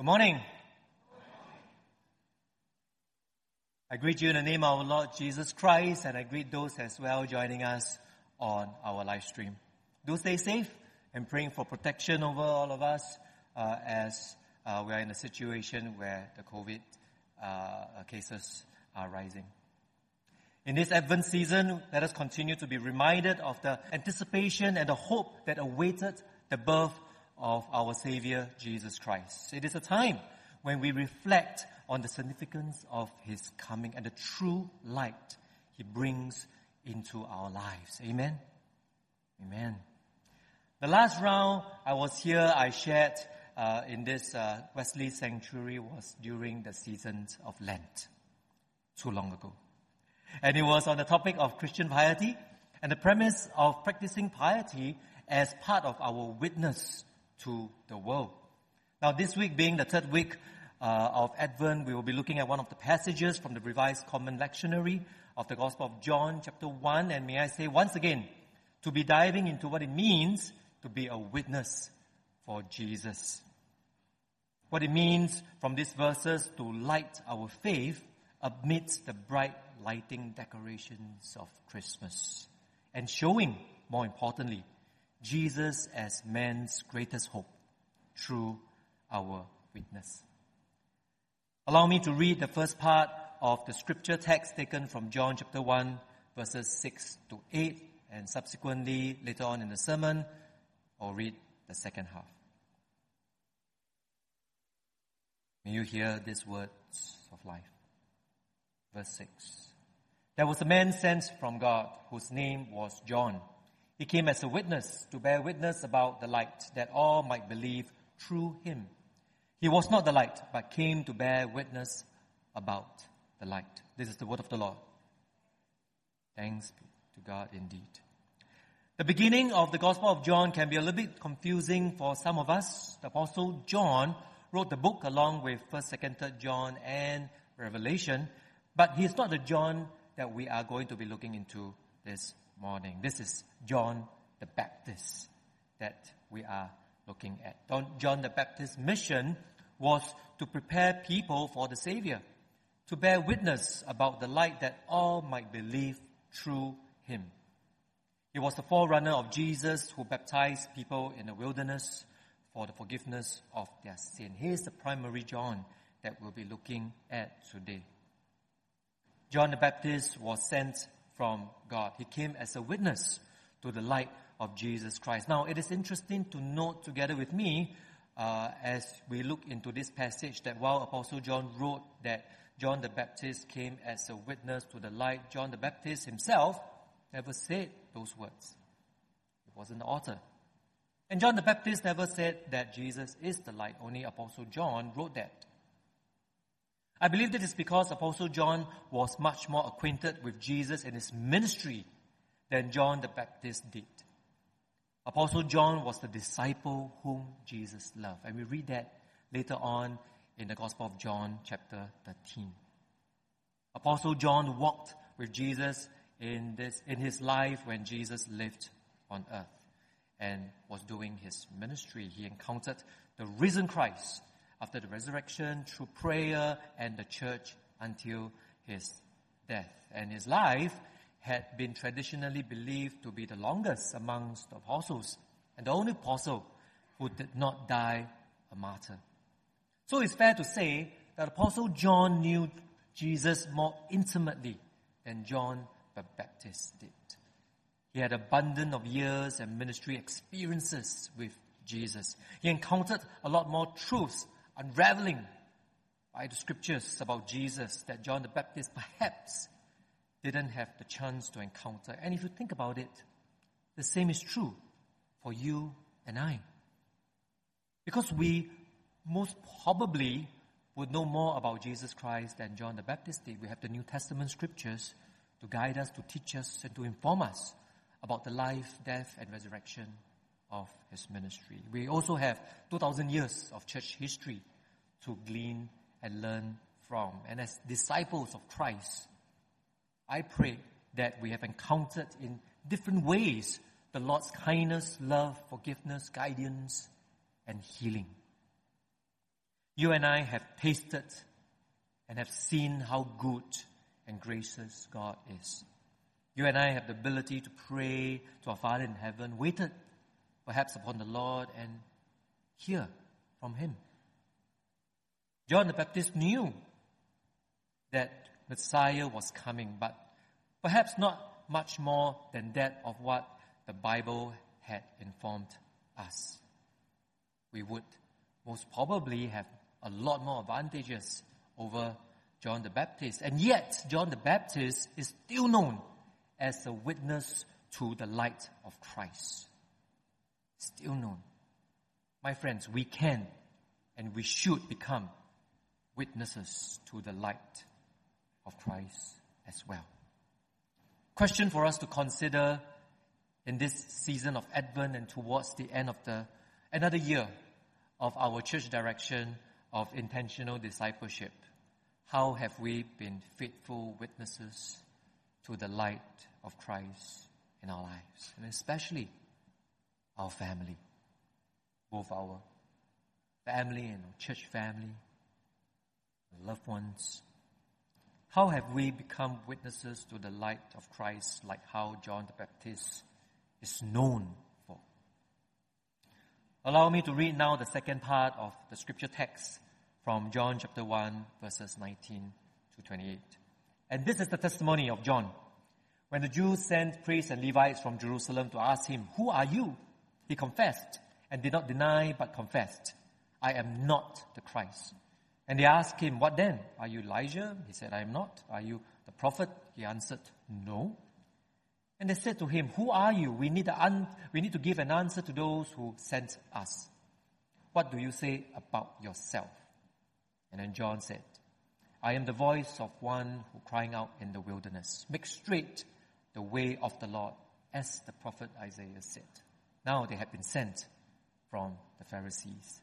Good morning. I greet you in the name of our Lord Jesus Christ, and I greet those as well joining us on our live stream. Do stay safe and praying for protection over all of us uh, as uh, we are in a situation where the COVID uh, cases are rising. In this Advent season, let us continue to be reminded of the anticipation and the hope that awaited the birth of our Savior Jesus Christ. It is a time when we reflect on the significance of His coming and the true light He brings into our lives. Amen? Amen. The last round I was here, I shared uh, in this uh, Wesley Sanctuary was during the season of Lent, too long ago. And it was on the topic of Christian piety and the premise of practicing piety as part of our witness to the world. Now, this week being the third week uh, of Advent, we will be looking at one of the passages from the Revised Common Lectionary of the Gospel of John, chapter 1. And may I say once again, to be diving into what it means to be a witness for Jesus. What it means from these verses to light our faith amidst the bright lighting decorations of Christmas and showing, more importantly, Jesus as man's greatest hope through our witness. Allow me to read the first part of the scripture text taken from John chapter 1 verses 6 to 8 and subsequently later on in the sermon I'll read the second half. May you hear these words of life. Verse 6. There was a man sent from God whose name was John. He came as a witness to bear witness about the light that all might believe through him. He was not the light, but came to bear witness about the light. This is the word of the Lord. Thanks be to God indeed. The beginning of the Gospel of John can be a little bit confusing for some of us. The Apostle John wrote the book along with 1st, 2nd, 3rd John and Revelation, but he's not the John that we are going to be looking into this morning. This is John the Baptist that we are looking at. John the Baptist's mission was to prepare people for the Savior, to bear witness about the light that all might believe through him. He was the forerunner of Jesus who baptized people in the wilderness for the forgiveness of their sin. Here's the primary John that we'll be looking at today. John the Baptist was sent from God. He came as a witness to the light of Jesus Christ. Now, it is interesting to note together with me uh, as we look into this passage that while Apostle John wrote that John the Baptist came as a witness to the light, John the Baptist himself never said those words. He wasn't the author. And John the Baptist never said that Jesus is the light. Only Apostle John wrote that. I believe that is because Apostle John was much more acquainted with Jesus and his ministry than John the Baptist did. Apostle John was the disciple whom Jesus loved. And we read that later on in the Gospel of John, chapter 13. Apostle John walked with Jesus in, this, in his life when Jesus lived on earth and was doing his ministry. He encountered the risen Christ after the resurrection through prayer and the church until his death. And his life had been traditionally believed to be the longest amongst the apostles and the only apostle who did not die a martyr. So it's fair to say that Apostle John knew Jesus more intimately than John the Baptist did. He had abundant of years and ministry experiences with Jesus. He encountered a lot more truths unraveling by the scriptures about Jesus that John the Baptist perhaps didn't have the chance to encounter. And if you think about it, the same is true for you and I. Because we most probably would know more about Jesus Christ than John the Baptist did. We have the New Testament scriptures to guide us, to teach us, and to inform us about the life, death, and resurrection of his ministry. We also have 2,000 years of church history to glean and learn from. And as disciples of Christ, I pray that we have encountered in different ways the Lord's kindness, love, forgiveness, guidance, and healing. You and I have tasted and have seen how good and gracious God is. You and I have the ability to pray to our Father in heaven, waited perhaps upon the Lord and hear from Him. John the Baptist knew that Messiah was coming, but perhaps not much more than that of what the Bible had informed us. We would most probably have a lot more advantages over John the Baptist. And yet, John the Baptist is still known as a witness to the light of Christ. Still known. My friends, we can and we should become witnesses to the light of Christ as well. Question for us to consider in this season of Advent and towards the end of the another year of our church direction of intentional discipleship. How have we been faithful witnesses to the light of Christ in our lives? And especially our family, both our family and our church family, loved ones. How have we become witnesses to the light of Christ like how John the Baptist is known for? Allow me to read now the second part of the scripture text from John chapter 1, verses 19 to 28. And this is the testimony of John. When the Jews sent priests and Levites from Jerusalem to ask him, Who are you? He confessed and did not deny, but confessed, I am not the Christ. And they asked him, What then? Are you Elijah? He said, I am not. Are you the prophet? He answered, No. And they said to him, Who are you? We need, un- we need to give an answer to those who sent us. What do you say about yourself? And then John said, I am the voice of one who crying out in the wilderness, make straight the way of the Lord, as the prophet Isaiah said. Now they had been sent from the Pharisees.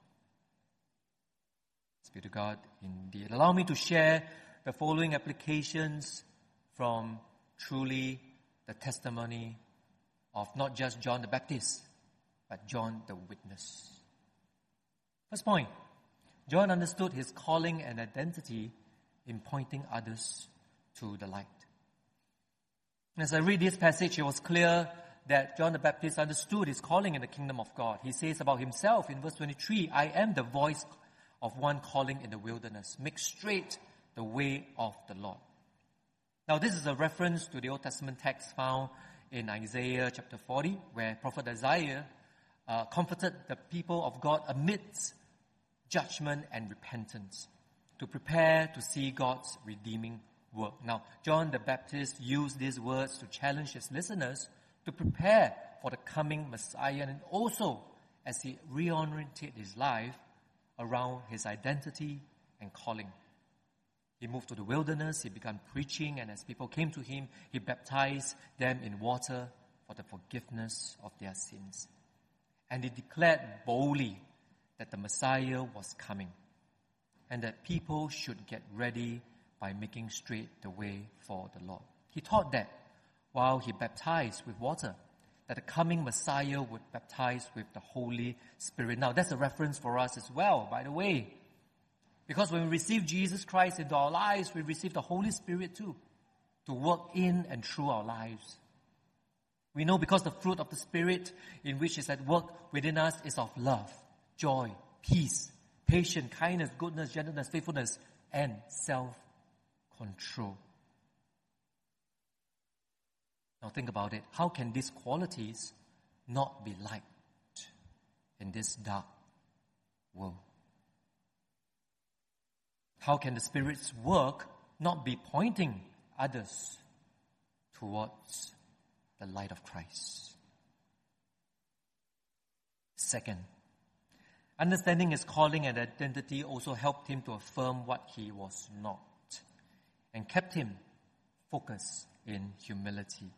Speak to God indeed. Allow me to share the following applications from truly the testimony of not just John the Baptist, but John the witness. First point John understood his calling and identity in pointing others to the light. As I read this passage, it was clear that John the Baptist understood his calling in the kingdom of God. He says about himself in verse 23, I am the voice of one calling in the wilderness. Make straight the way of the Lord. Now, this is a reference to the Old Testament text found in Isaiah chapter 40, where Prophet Isaiah uh, comforted the people of God amidst judgment and repentance to prepare to see God's redeeming work. Now, John the Baptist used these words to challenge his listeners to prepare for the coming Messiah and also as he reoriented his life around his identity and calling. He moved to the wilderness, he began preaching, and as people came to him, he baptized them in water for the forgiveness of their sins. And he declared boldly that the Messiah was coming and that people should get ready by making straight the way for the Lord. He taught that while he baptized with water that the coming Messiah would baptize with the Holy Spirit. Now, that's a reference for us as well, by the way. Because when we receive Jesus Christ into our lives, we receive the Holy Spirit too, to work in and through our lives. We know because the fruit of the Spirit in which is at work within us is of love, joy, peace, patience, kindness, goodness, gentleness, faithfulness, and self control. Now think about it. How can these qualities not be light in this dark world? How can the Spirit's work not be pointing others towards the light of Christ? Second, Understanding his calling and identity also helped him to affirm what he was not and kept him focused in humility.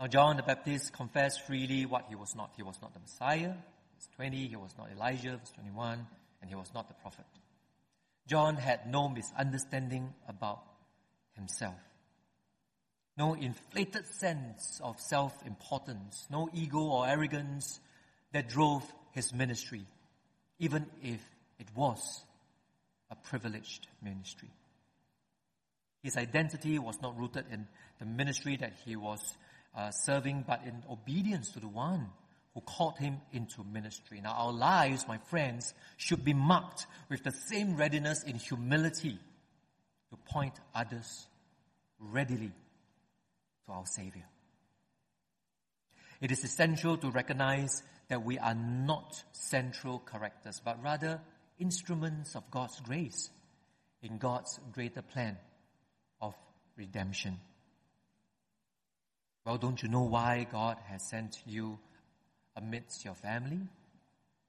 Now, John the Baptist confessed freely what he was not. He was not the Messiah, verse 20, he was not Elijah, verse 21, and he was not the prophet. John had no misunderstanding about himself. No inflated sense of self importance, no ego or arrogance that drove his ministry, even if it was a privileged ministry. His identity was not rooted in the ministry that he was uh, serving, but in obedience to the one who called him into ministry. Now, our lives, my friends, should be marked with the same readiness in humility to point others readily to our Savior. It is essential to recognize that we are not central characters, but rather instruments of God's grace in God's greater plan of redemption. Well, don't you know why God has sent you amidst your family,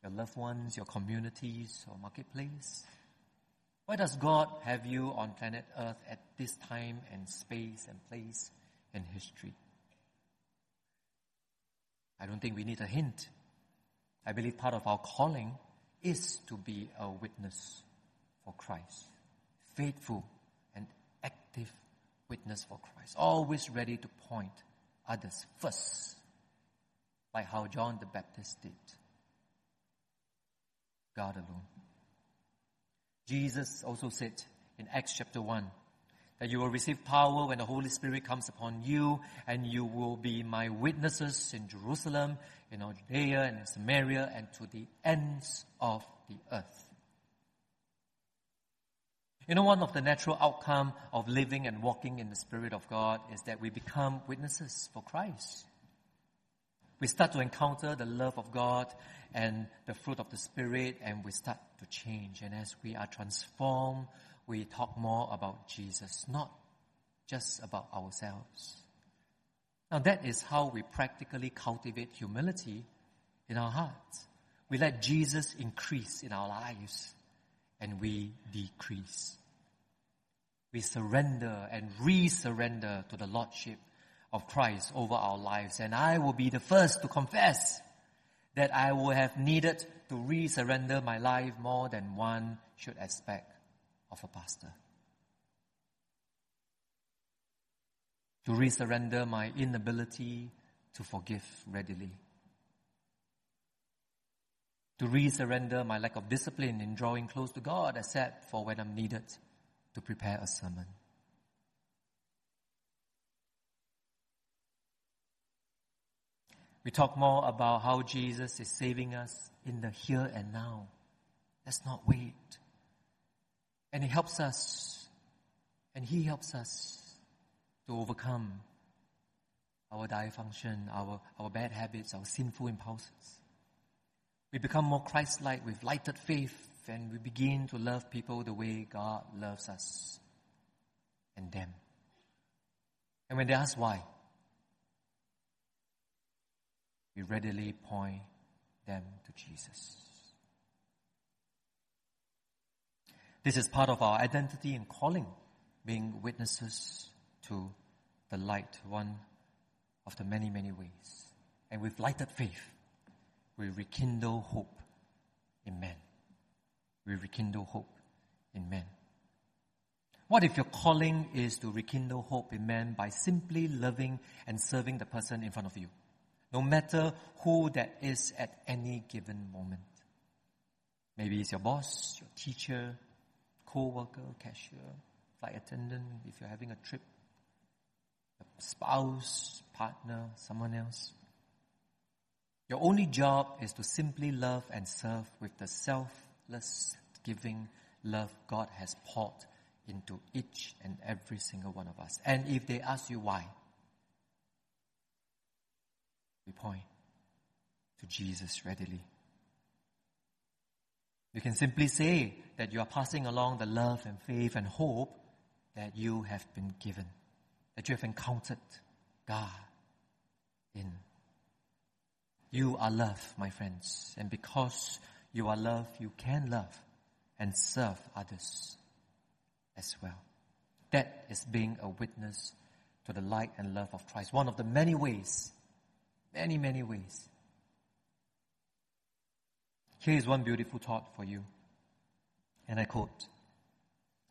your loved ones, your communities, or marketplace? Why does God have you on planet Earth at this time and space and place in history? I don't think we need a hint. I believe part of our calling is to be a witness for Christ. Faithful and active witness for Christ. Always ready to point others first. Like how John the Baptist did. God alone. Jesus also said in Acts chapter 1 that you will receive power when the Holy Spirit comes upon you, and you will be my witnesses in Jerusalem, in Judea and in Samaria, and to the ends of the earth. You know, one of the natural outcome of living and walking in the Spirit of God is that we become witnesses for Christ. We start to encounter the love of God and the fruit of the Spirit, and we start to change. And as we are transformed, we talk more about Jesus, not just about ourselves. Now, that is how we practically cultivate humility in our hearts. We let Jesus increase in our lives, and we decrease. We surrender and re surrender to the Lordship of Christ over our lives. And I will be the first to confess that I will have needed to re surrender my life more than one should expect of a pastor. To resurrender my inability to forgive readily. To resurrender my lack of discipline in drawing close to God, except for when I'm needed to prepare a sermon. We talk more about how Jesus is saving us in the here and now. Let's not wait. And He helps us, and He helps us to overcome our dysfunction, our, our bad habits, our sinful impulses. We become more Christ like with lighted faith, and we begin to love people the way God loves us and them. And when they ask why, we readily point them to Jesus. This is part of our identity and calling, being witnesses to the light, one of the many, many ways. And with lighted faith, we rekindle hope in men. We rekindle hope in men. What if your calling is to rekindle hope in men by simply loving and serving the person in front of you, no matter who that is at any given moment? Maybe it's your boss, your teacher, co-worker, cashier, flight attendant, if you're having a trip, a spouse, partner, someone else. Your only job is to simply love and serve with the selfless giving love God has poured into each and every single one of us. And if they ask you why, we point to Jesus readily. You can simply say that you are passing along the love and faith and hope that you have been given, that you have encountered God in. You are love, my friends. And because you are love, you can love and serve others as well. That is being a witness to the light and love of Christ. One of the many ways, many, many ways. Here is one beautiful thought for you. And I quote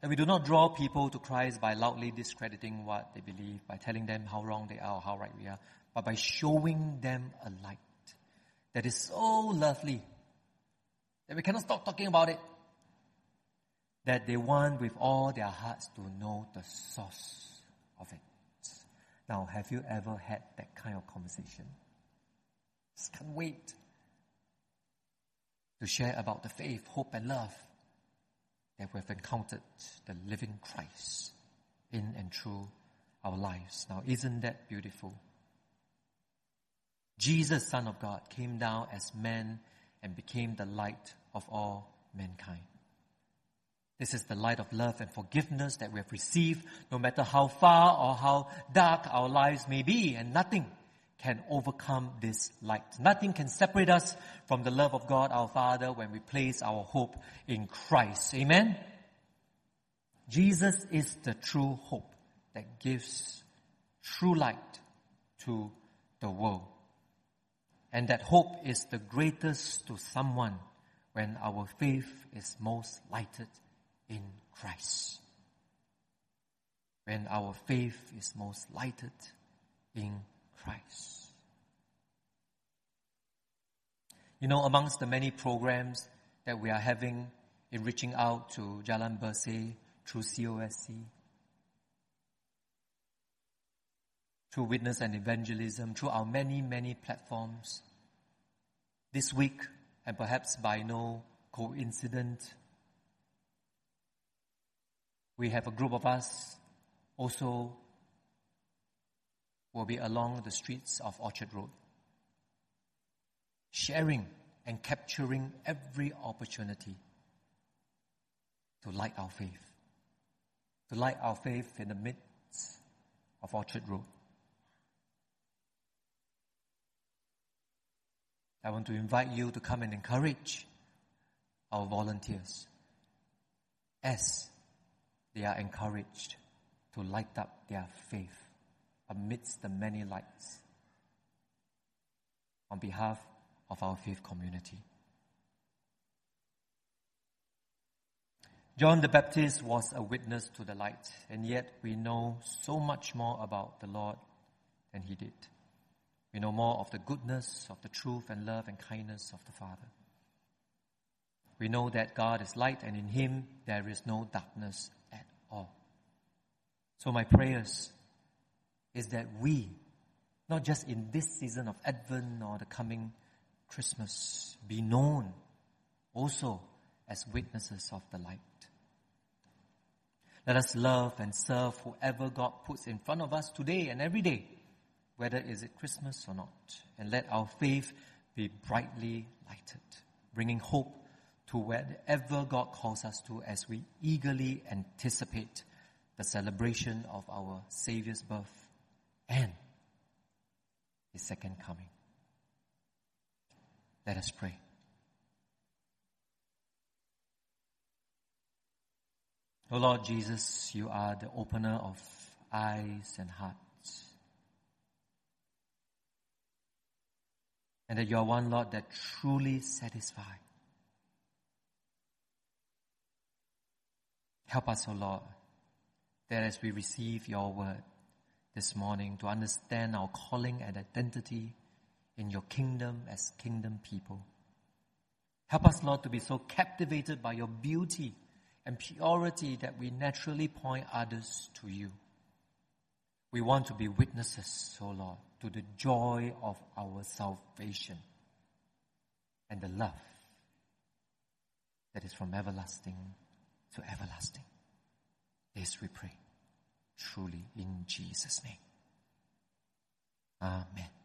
that we do not draw people to Christ by loudly discrediting what they believe, by telling them how wrong they are or how right we are, but by showing them a light that is so lovely that we cannot stop talking about it. That they want with all their hearts to know the source of it. Now, have you ever had that kind of conversation? Just can't wait to share about the faith, hope, and love that we've encountered the living Christ in and through our lives. Now, isn't that beautiful? Jesus, Son of God, came down as man and became the light of all mankind. This is the light of love and forgiveness that we have received, no matter how far or how dark our lives may be, and nothing can overcome this light. Nothing can separate us from the love of God our Father when we place our hope in Christ. Amen? Jesus is the true hope that gives true light to the world. And that hope is the greatest to someone when our faith is most lighted in Christ. When our faith is most lighted in Christ. You know, amongst the many programs that we are having in reaching out to Jalan Berseh through COSC, through witness and evangelism, through our many, many platforms, this week, and perhaps by no coincidence, we have a group of us also will be along the streets of Orchard Road, sharing and capturing every opportunity to light our faith, to light our faith in the midst of Orchard Road. I want to invite you to come and encourage our volunteers as they are encouraged to light up their faith amidst the many lights on behalf of our faith community. John the Baptist was a witness to the light, and yet we know so much more about the Lord than he did. We know more of the goodness, of the truth and love and kindness of the Father. We know that God is light and in Him there is no darkness at all. So my prayers is that we, not just in this season of Advent or the coming Christmas, be known also as witnesses of the light. Let us love and serve whoever God puts in front of us today and every day whether is it Christmas or not. And let our faith be brightly lighted, bringing hope to wherever God calls us to as we eagerly anticipate the celebration of our Savior's birth and His second coming. Let us pray. O Lord Jesus, you are the opener of eyes and hearts. And that you are one, Lord, that truly satisfies. Help us, O oh Lord, that as we receive your word this morning to understand our calling and identity in your kingdom as kingdom people. Help us, Lord, to be so captivated by your beauty and purity that we naturally point others to you. We want to be witnesses, O oh Lord, to the joy of our salvation and the love that is from everlasting to everlasting. This we pray truly in Jesus' name. Amen.